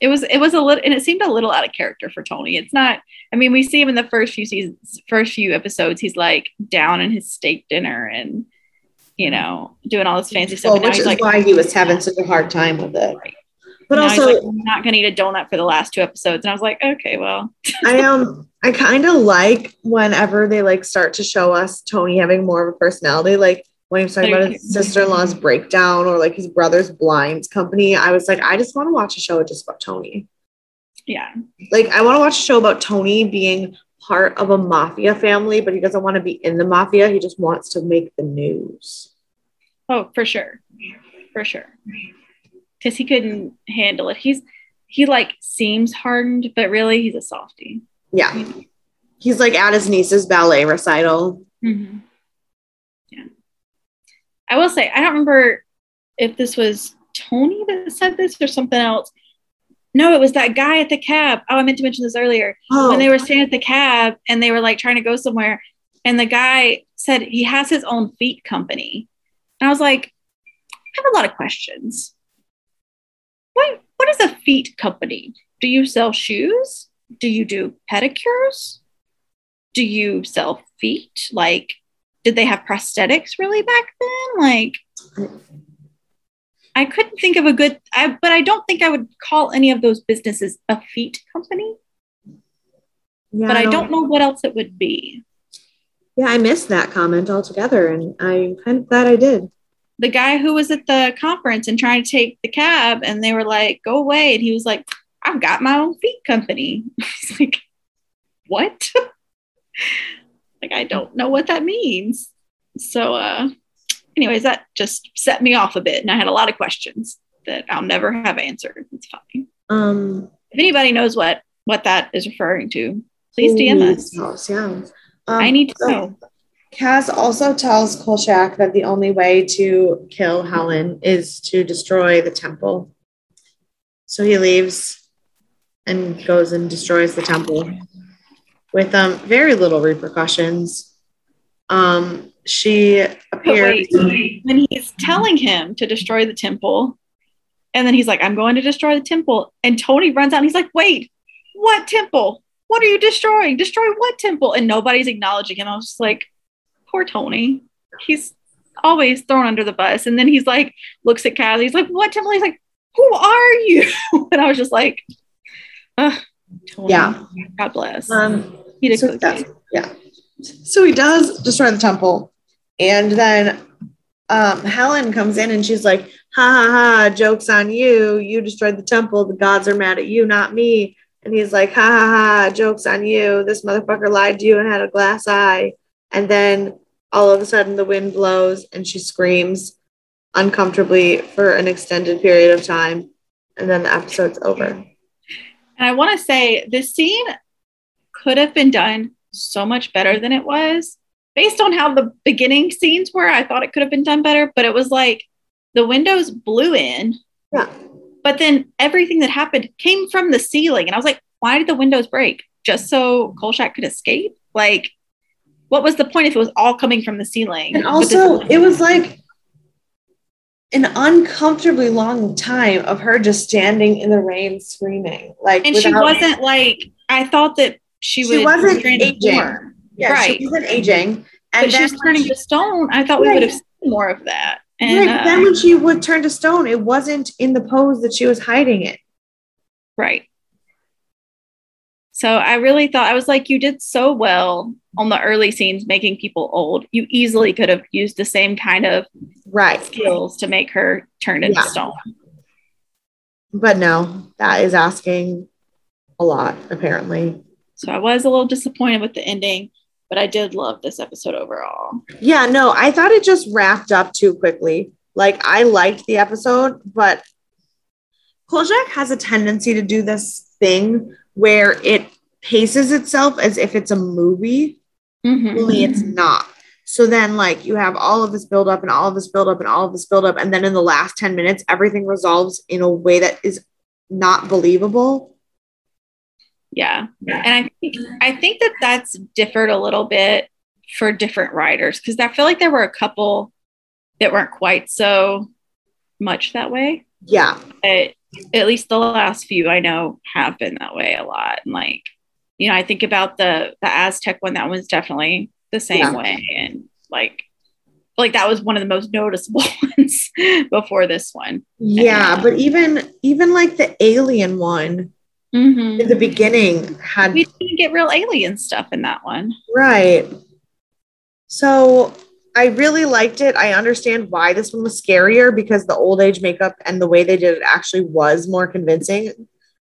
it was it was a little and it seemed a little out of character for Tony. It's not I mean, we see him in the first few seasons first few episodes, he's like down in his steak dinner and you know, doing all this fancy stuff.
Well, which is like, why he was having such a hard time with it. Right.
But also like, not gonna eat a donut for the last two episodes. And I was like, okay, well.
I um I kind of like whenever they like start to show us Tony having more of a personality. Like when he was talking about his sister-in-law's breakdown or like his brother's blinds company, I was like, I just want to watch a show just about Tony.
Yeah.
Like I want to watch a show about Tony being part of a mafia family, but he doesn't want to be in the mafia. He just wants to make the news.
Oh, for sure. For sure. Cause he couldn't handle it. He's he like seems hardened, but really he's a softie.
Yeah. He's like at his niece's ballet recital.
Mm-hmm. I will say, I don't remember if this was Tony that said this or something else. No, it was that guy at the cab. Oh, I meant to mention this earlier. Oh. When they were standing at the cab and they were like trying to go somewhere, and the guy said he has his own feet company. And I was like, I have a lot of questions. What what is a feet company? Do you sell shoes? Do you do pedicures? Do you sell feet? Like did they have prosthetics really back then? Like, I couldn't think of a good, I, but I don't think I would call any of those businesses a feet company. Yeah, but I don't, I don't know what else it would be.
Yeah, I missed that comment altogether, and I'm kind of glad I did.
The guy who was at the conference and trying to take the cab, and they were like, "Go away," and he was like, "I've got my own feet company." He's like, "What?" Like I don't know what that means. So uh anyways, that just set me off a bit and I had a lot of questions that I'll never have answered. It's fine.
Um
if anybody knows what what that is referring to, please DM us.
yeah. Um,
I need to know.
Kaz also tells Kolchak that the only way to kill Helen is to destroy the temple. So he leaves and goes and destroys the temple with um, very little repercussions. Um, she appears
when he's telling him to destroy the temple, and then he's like, "I'm going to destroy the temple," and Tony runs out and he's like, "Wait, what temple? What are you destroying? Destroy what temple?" And nobody's acknowledging him. I was just like, "Poor Tony. He's always thrown under the bus." And then he's like, looks at Kaz. He's like, "What temple?" He's like, "Who are you?" and I was just like, Ugh.
Totally. Yeah.
God bless.
Um, he did so, yeah, yeah. So he does destroy the temple. And then um, Helen comes in and she's like, ha ha ha, joke's on you. You destroyed the temple. The gods are mad at you, not me. And he's like, ha ha ha, joke's on you. This motherfucker lied to you and had a glass eye. And then all of a sudden the wind blows and she screams uncomfortably for an extended period of time. And then the episode's over.
And I want to say this scene could have been done so much better than it was. Based on how the beginning scenes were, I thought it could have been done better, but it was like the windows blew in.
Yeah.
But then everything that happened came from the ceiling. And I was like, why did the windows break? Just so Kolchak could escape? Like, what was the point if it was all coming from the ceiling?
And also, it was like an uncomfortably long time of her just standing in the rain screaming. Like,
and she wasn't like, I thought that she,
she wasn't aging. More. Yeah, right. she wasn't aging.
And but she was turning to stone. I thought we would have seen more of that.
And right, uh, then when she would turn to stone, it wasn't in the pose that she was hiding it.
Right. So I really thought I was like, you did so well on the early scenes making people old. You easily could have used the same kind of
right
skills to make her turn into yeah. stone.
But no, that is asking a lot, apparently.
So I was a little disappointed with the ending, but I did love this episode overall.
Yeah, no, I thought it just wrapped up too quickly. Like I liked the episode, but Kolchak has a tendency to do this thing where it paces itself as if it's a movie, mm-hmm. only it's not. So then, like, you have all of this build up and all of this build up and all of this build up. And then in the last 10 minutes, everything resolves in a way that is not believable.
Yeah. And I think, I think that that's differed a little bit for different writers because I feel like there were a couple that weren't quite so much that way.
Yeah.
But at least the last few I know have been that way a lot. And like, you know, I think about the the Aztec one, that was definitely the same yeah. way. And like like that was one of the most noticeable ones before this one.
Yeah, and, but even even like the alien one mm-hmm. in the beginning had
we didn't get real alien stuff in that one.
Right. So I really liked it. I understand why this one was scarier because the old age makeup and the way they did it actually was more convincing,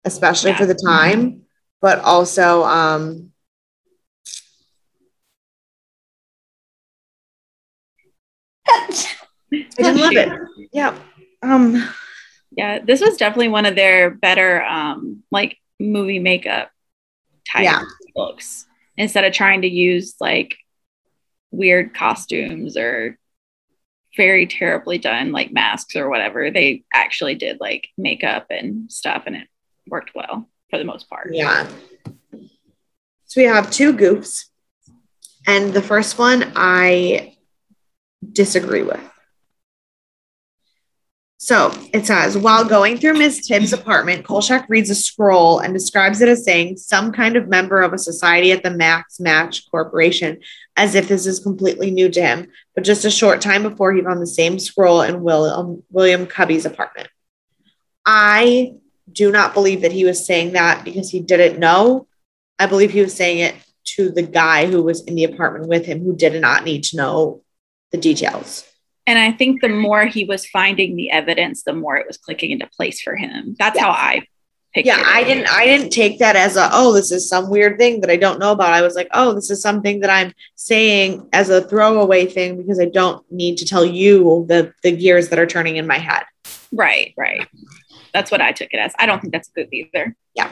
especially yeah. for the time. But also, um, I didn't love it. Yeah. Um,
yeah, this was definitely one of their better, um, like movie makeup type yeah. looks instead of trying to use like weird costumes or very terribly done like masks or whatever they actually did like makeup and stuff and it worked well for the most part
yeah so we have two goofs and the first one i disagree with so it says, while going through Ms. Tibbs' apartment, Kolchak reads a scroll and describes it as saying some kind of member of a society at the Max Match Corporation, as if this is completely new to him. But just a short time before, he found the same scroll in William, William Cubby's apartment. I do not believe that he was saying that because he didn't know. I believe he was saying it to the guy who was in the apartment with him who did not need to know the details.
And I think the more he was finding the evidence, the more it was clicking into place for him. That's how I picked.
yeah, I didn't I didn't take that as a oh, this is some weird thing that I don't know about. I was like, oh, this is something that I'm saying as a throwaway thing because I don't need to tell you the the gears that are turning in my head.
Right, right. That's what I took it as. I don't think that's good either.
Yeah.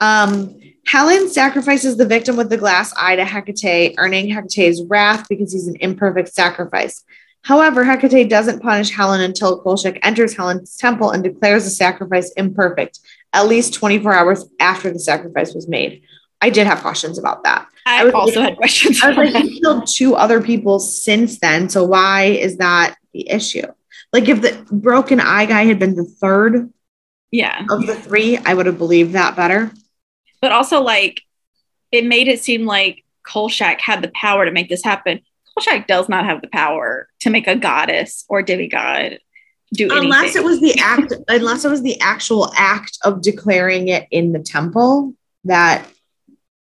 Um, Helen sacrifices the victim with the glass eye to Hecate, earning Hecate's wrath because he's an imperfect sacrifice. However, Hecate doesn't punish Helen until Kolchak enters Helen's temple and declares the sacrifice imperfect, at least 24 hours after the sacrifice was made. I did have questions about that.
I, I also like, had questions.
I was like, he killed two other people since then. So why is that the issue? Like if the broken eye guy had been the third
yeah.
of the three, I would have believed that better.
But also like it made it seem like Kolchak had the power to make this happen. Kolchak does not have the power to make a goddess or demigod do anything.
Unless it was the act, unless it was the actual act of declaring it in the temple that.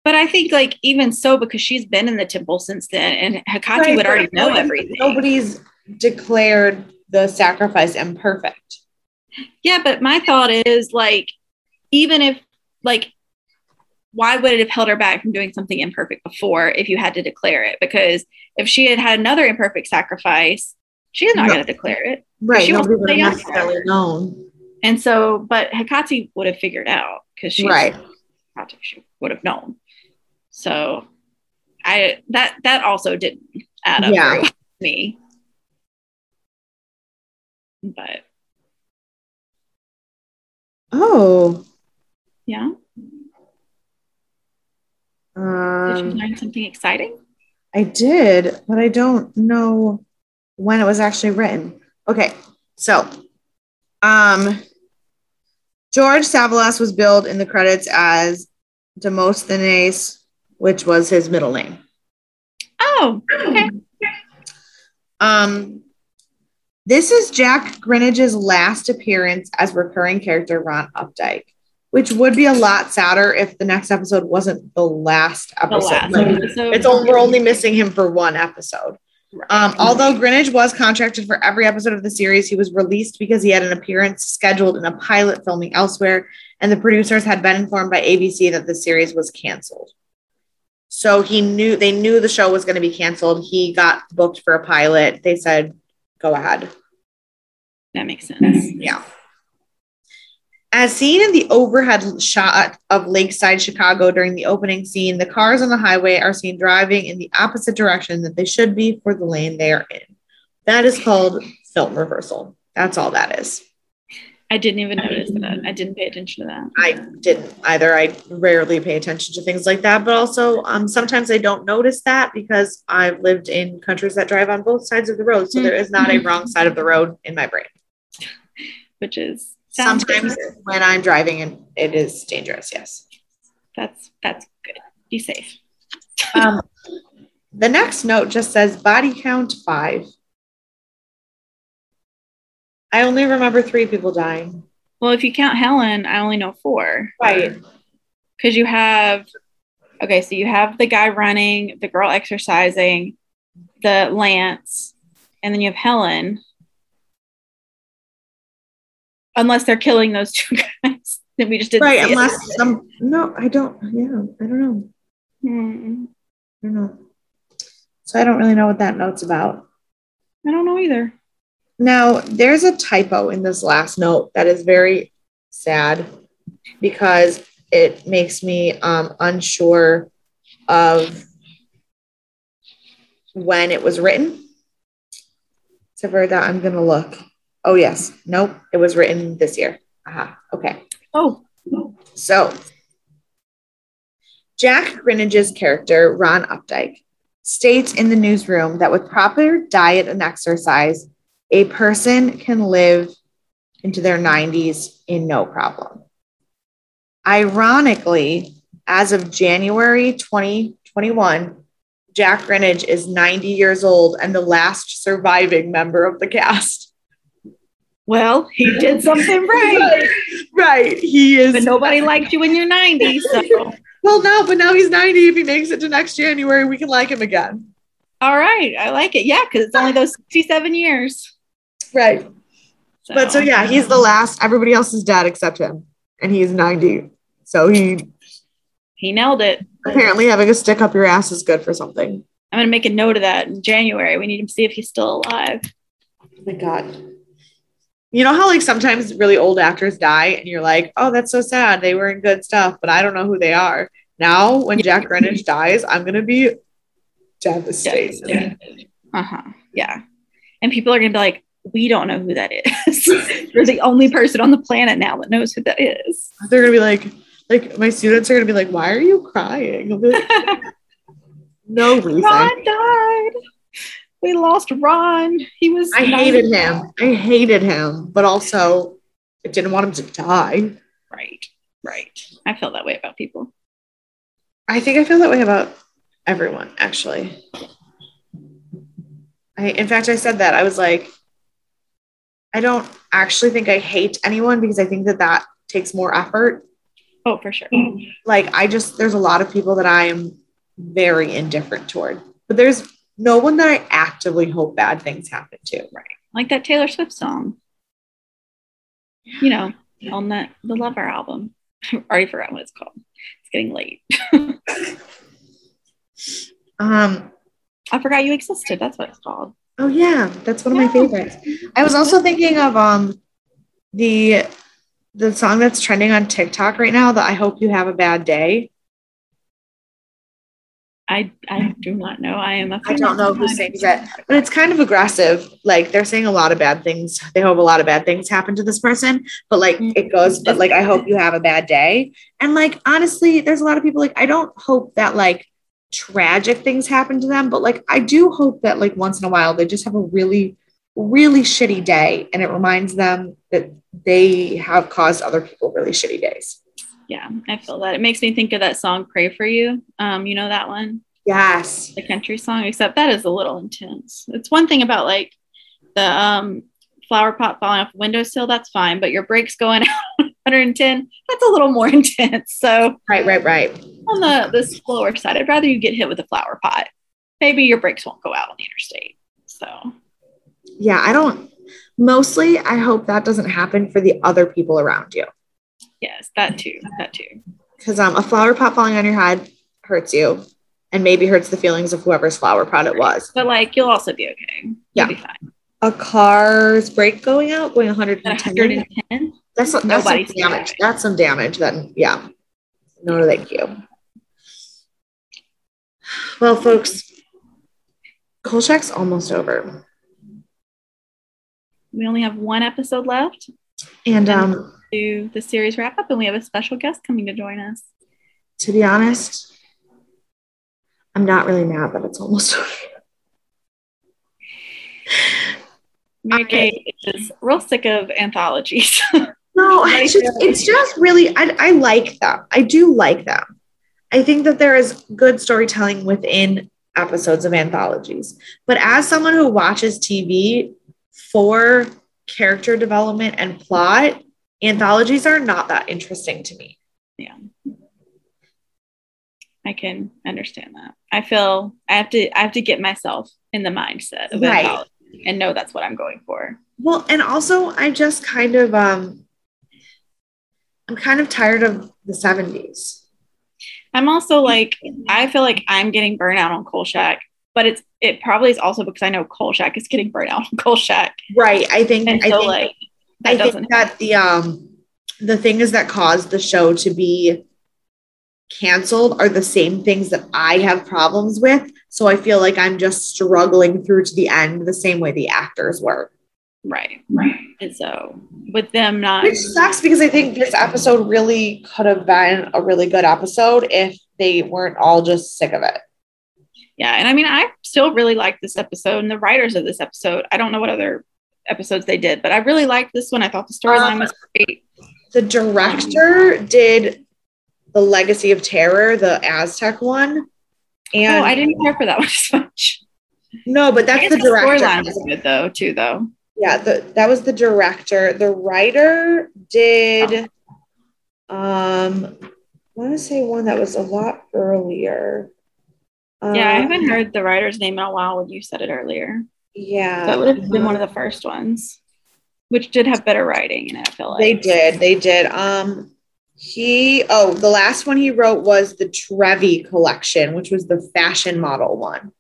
But I think, like, even so, because she's been in the temple since then, and Hecate right, would already know everything.
Nobody's declared the sacrifice imperfect.
Yeah, but my thought is like, even if like why would it have held her back from doing something imperfect before if you had to declare it? Because if she had had another imperfect sacrifice, she's not no. going to declare it.
Right. She Nobody would have necessarily known.
And so, but Hecate would have figured out because she's
right.
She would have known. So I that that also didn't add up yeah. me. But
oh
yeah um, did you um, learn something exciting?
I did, but I don't know when it was actually written. Okay, so um, George Savalas was billed in the credits as Demosthenes, which was his middle name.
Oh, okay.
Um, This is Jack Grinage's last appearance as recurring character Ron Updike, which would be a lot sadder if the next episode wasn't the last episode. The last like, episode. It's only, we're only missing him for one episode. Um, although Grinage was contracted for every episode of the series, he was released because he had an appearance scheduled in a pilot filming elsewhere, and the producers had been informed by ABC that the series was canceled. So he knew they knew the show was going to be canceled. He got booked for a pilot. They said, "Go ahead."
That makes sense.
Yeah. As seen in the overhead shot of Lakeside, Chicago during the opening scene, the cars on the highway are seen driving in the opposite direction that they should be for the lane they are in. That is called film reversal. That's all that is.
I didn't even notice that. I didn't pay attention to that.
I didn't either. I rarely pay attention to things like that, but also um, sometimes I don't notice that because I've lived in countries that drive on both sides of the road. So mm-hmm. there is not a mm-hmm. wrong side of the road in my brain.
Which is
sometimes when I'm driving and it is dangerous. Yes.
That's that's good. Be safe.
um, the next note just says body count five. I only remember three people dying.
Well, if you count Helen, I only know four.
Right.
Because you have, okay, so you have the guy running, the girl exercising, the Lance, and then you have Helen. Unless they're killing those two guys. then we just didn't.
Right. unless some, no, I don't, yeah, I don't know. Hmm. I don't know. So I don't really know what that note's about.
I don't know either.
Now, there's a typo in this last note that is very sad because it makes me um, unsure of when it was written. So for that, I'm going to look. Oh, yes. Nope. It was written this year. Aha. Okay.
Oh.
So Jack Grinage's character, Ron Updike, states in the newsroom that with proper diet and exercise, a person can live into their 90s in no problem. Ironically, as of January 2021, Jack Grinage is 90 years old and the last surviving member of the cast.
Well, he did something right.
right. He is.
But nobody liked you when you're 90. So.
well, no, but now he's 90. If he makes it to next January, we can like him again.
All right. I like it. Yeah, because it's only those 67 years.
Right. So. But so yeah, he's the last. Everybody else is dead except him, and he's ninety. So he
he nailed it.
Apparently, having a stick up your ass is good for something.
I'm gonna make a note of that in January. We need to see if he's still alive.
Oh my god. You know how like sometimes really old actors die and you're like, oh, that's so sad. They were in good stuff, but I don't know who they are. Now, when Jack Grinage dies, I'm gonna be devastated.
Uh huh. Yeah. And people are gonna be like, we don't know who that is. You're the only person on the planet now that knows who that is.
They're gonna be like, like my students are gonna be like, why are you crying? Like, no reason.
Ron died. We lost Ron. He was.
I hated him. I hated him, but also I didn't want him to die.
Right. Right. I feel that way about people.
I think I feel that way about everyone, actually. I, in fact, I said that. I was like, I don't actually think I hate anyone because I think that that takes more effort.
Oh, for sure.
Like, I just, there's a lot of people that I am very indifferent toward, but there's no one that I actively hope bad things happen to.
Right. Like that Taylor Swift song, you know, on that, the Lover album. I already forgot what it's called. It's getting late.
um,
I forgot you existed. That's what it's called.
Oh yeah, that's one of my favorites. I was also thinking of um the the song that's trending on TikTok right now, that I hope you have a bad day.
I I do not know. I am a
I don't know who sings it, but it's kind of aggressive. Like they're saying a lot of bad things. They hope a lot of bad things happen to this person, but like mm-hmm. it goes, but like I hope you have a bad day. And like honestly, there's a lot of people like I don't hope that like tragic things happen to them, but like I do hope that like once in a while they just have a really, really shitty day and it reminds them that they have caused other people really shitty days.
Yeah, I feel that. It makes me think of that song Pray for You. Um, you know that one?
Yes.
The country song, except that is a little intense. It's one thing about like the um flower pot falling off a windowsill, that's fine. But your brakes going out 110, that's a little more intense. So
right, right, right.
On the the slower side, I'd rather you get hit with a flower pot. Maybe your brakes won't go out on the interstate. So
yeah, I don't mostly I hope that doesn't happen for the other people around you.
Yes, that too. That too.
Because um a flower pot falling on your head hurts you and maybe hurts the feelings of whoever's flower pot it was.
But like you'll also be okay. You'll
yeah.
Be fine.
A car's brake going out, going 110.
110?
That's, that's some damage. That's some damage then. Yeah. No, thank you. Well, folks, Kolchak's almost over.
We only have one episode left.
And um
do the series wrap up and we have a special guest coming to join us.
To be honest, I'm not really mad that it's almost over.
Mary Kay is real sick of anthologies.
no, it's just, it's just really, I, I like them. I do like them. I think that there is good storytelling within episodes of anthologies. But as someone who watches TV for character development and plot, anthologies are not that interesting to me.
Yeah. I can understand that. I feel I have to I have to get myself in the mindset of right. anthology and know that's what I'm going for.
Well, and also I just kind of um I'm kind of tired of the 70s.
I'm also like I feel like I'm getting burnout on Kolchak, but it's it probably is also because I know Kolchak is getting burnout on Kolchak.
Right. I think
and
I
so
think,
like
I think that the um the things that caused the show to be canceled are the same things that I have problems with. So I feel like I'm just struggling through to the end the same way the actors were.
Right. Right. And so with them not
Which sucks because I think this episode really could have been a really good episode if they weren't all just sick of it.
Yeah. And I mean, I still really like this episode and the writers of this episode. I don't know what other episodes they did, but I really liked this one. I thought the storyline um, was great.
The director did the Legacy of Terror, the Aztec one.
And oh, I didn't care for that one as much.
No, but that's the, the director.
Storyline was good though, too, though.
Yeah, the, that was the director. The writer did. Oh. Um, I want to say one that was a lot earlier.
Yeah, um, I haven't heard the writer's name in a while when you said it earlier.
Yeah,
that would have been one of the first ones, which did have better writing in it. I feel like
they did. They did. Um, he oh, the last one he wrote was the Trevi collection, which was the fashion model one.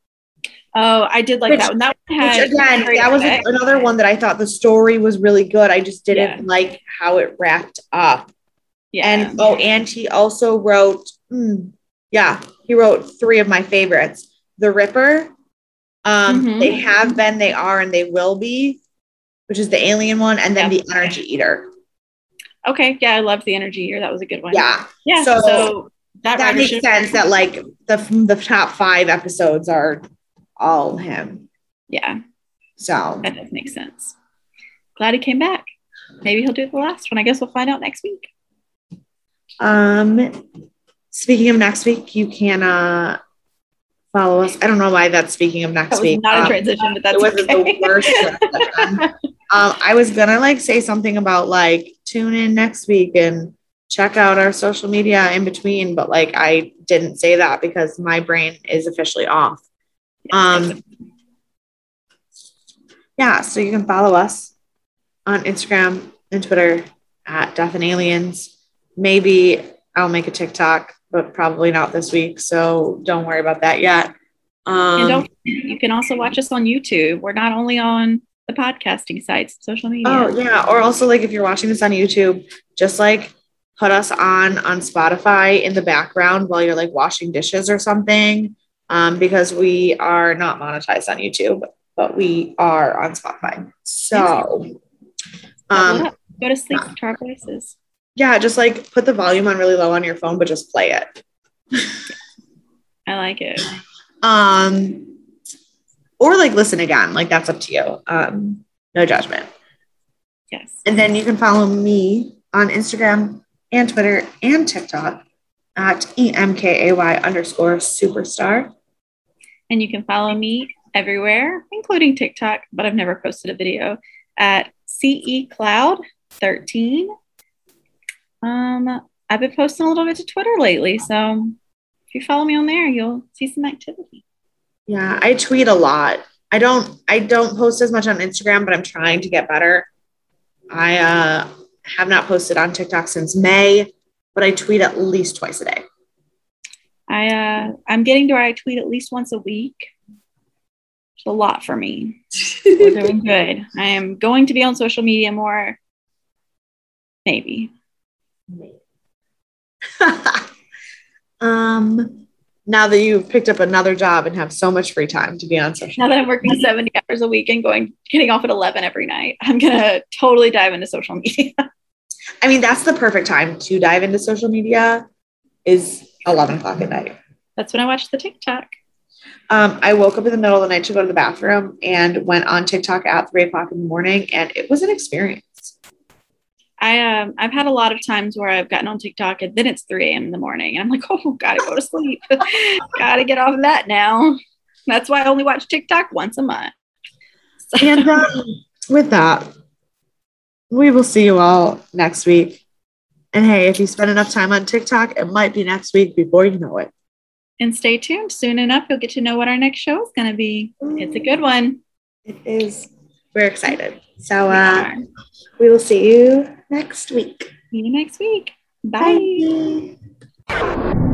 Oh, I did like which, that one. That one had
again, that was effect. another one that I thought the story was really good. I just didn't yeah. like how it wrapped up. Yeah. And oh, and he also wrote, mm, yeah, he wrote three of my favorites: The Ripper, um, mm-hmm. They have been, they are, and they will be, which is the alien one, and then yep. the Energy Eater.
Okay. Yeah, I loved the energy eater. That was a good one.
Yeah.
Yeah. So, so
that, that makes sense that like the the top five episodes are all him.
Yeah.
So
that does make sense. Glad he came back. Maybe he'll do the last one. I guess we'll find out next week.
Um speaking of next week, you can uh follow us. I don't know why that's speaking of next week.
Not a um, transition, but that's it wasn't okay. the worst.
um, I was gonna like say something about like tune in next week and check out our social media in between, but like I didn't say that because my brain is officially off. Um, yeah, so you can follow us on Instagram and Twitter at Death and Aliens. Maybe I'll make a TikTok, but probably not this week. So don't worry about that yet.
Um, and don't, you can also watch us on YouTube. We're not only on the podcasting sites, social media.
Oh yeah, or also like if you're watching this on YouTube, just like put us on on Spotify in the background while you're like washing dishes or something, um, because we are not monetized on YouTube, but we are on Spotify. So, um,
go to sleep yeah. to our voices.
Yeah, just like put the volume on really low on your phone, but just play it.
I like it.
Um, or like listen again. Like that's up to you. Um, no judgment.
Yes.
And then you can follow me on Instagram and Twitter and TikTok at EMKAY underscore superstar.
And you can follow me everywhere, including TikTok, but I've never posted a video at CE Cloud 13. Um, I've been posting a little bit to Twitter lately, so if you follow me on there, you'll see some activity.
Yeah, I tweet a lot. I don't I don't post as much on Instagram, but I'm trying to get better. I uh, have not posted on TikTok since May, but I tweet at least twice a day.
I uh, I'm getting to where I tweet at least once a week. It's a lot for me. We're doing good. I am going to be on social media more. Maybe.
um now that you've picked up another job and have so much free time to be on social
now that i'm working 70 hours a week and going getting off at 11 every night i'm gonna totally dive into social media.
I mean that's the perfect time to dive into social media is 11 o'clock at night.
That's when i watch the tiktok.
Um, I woke up in the middle of the night to go to the bathroom and went on TikTok at three o'clock in the morning, and it was an experience.
I um I've had a lot of times where I've gotten on TikTok and then it's 3 a.m. in the morning and I'm like, oh, gotta go to sleep. gotta get off of that now. That's why I only watch TikTok once a month.
So. And um, with that, we will see you all next week. And hey, if you spend enough time on TikTok, it might be next week before you know it.
And stay tuned. Soon enough, you'll get to know what our next show is going to be. It's a good one.
It is. We're excited. So uh, we will see you next week.
See you next week. Bye. Bye.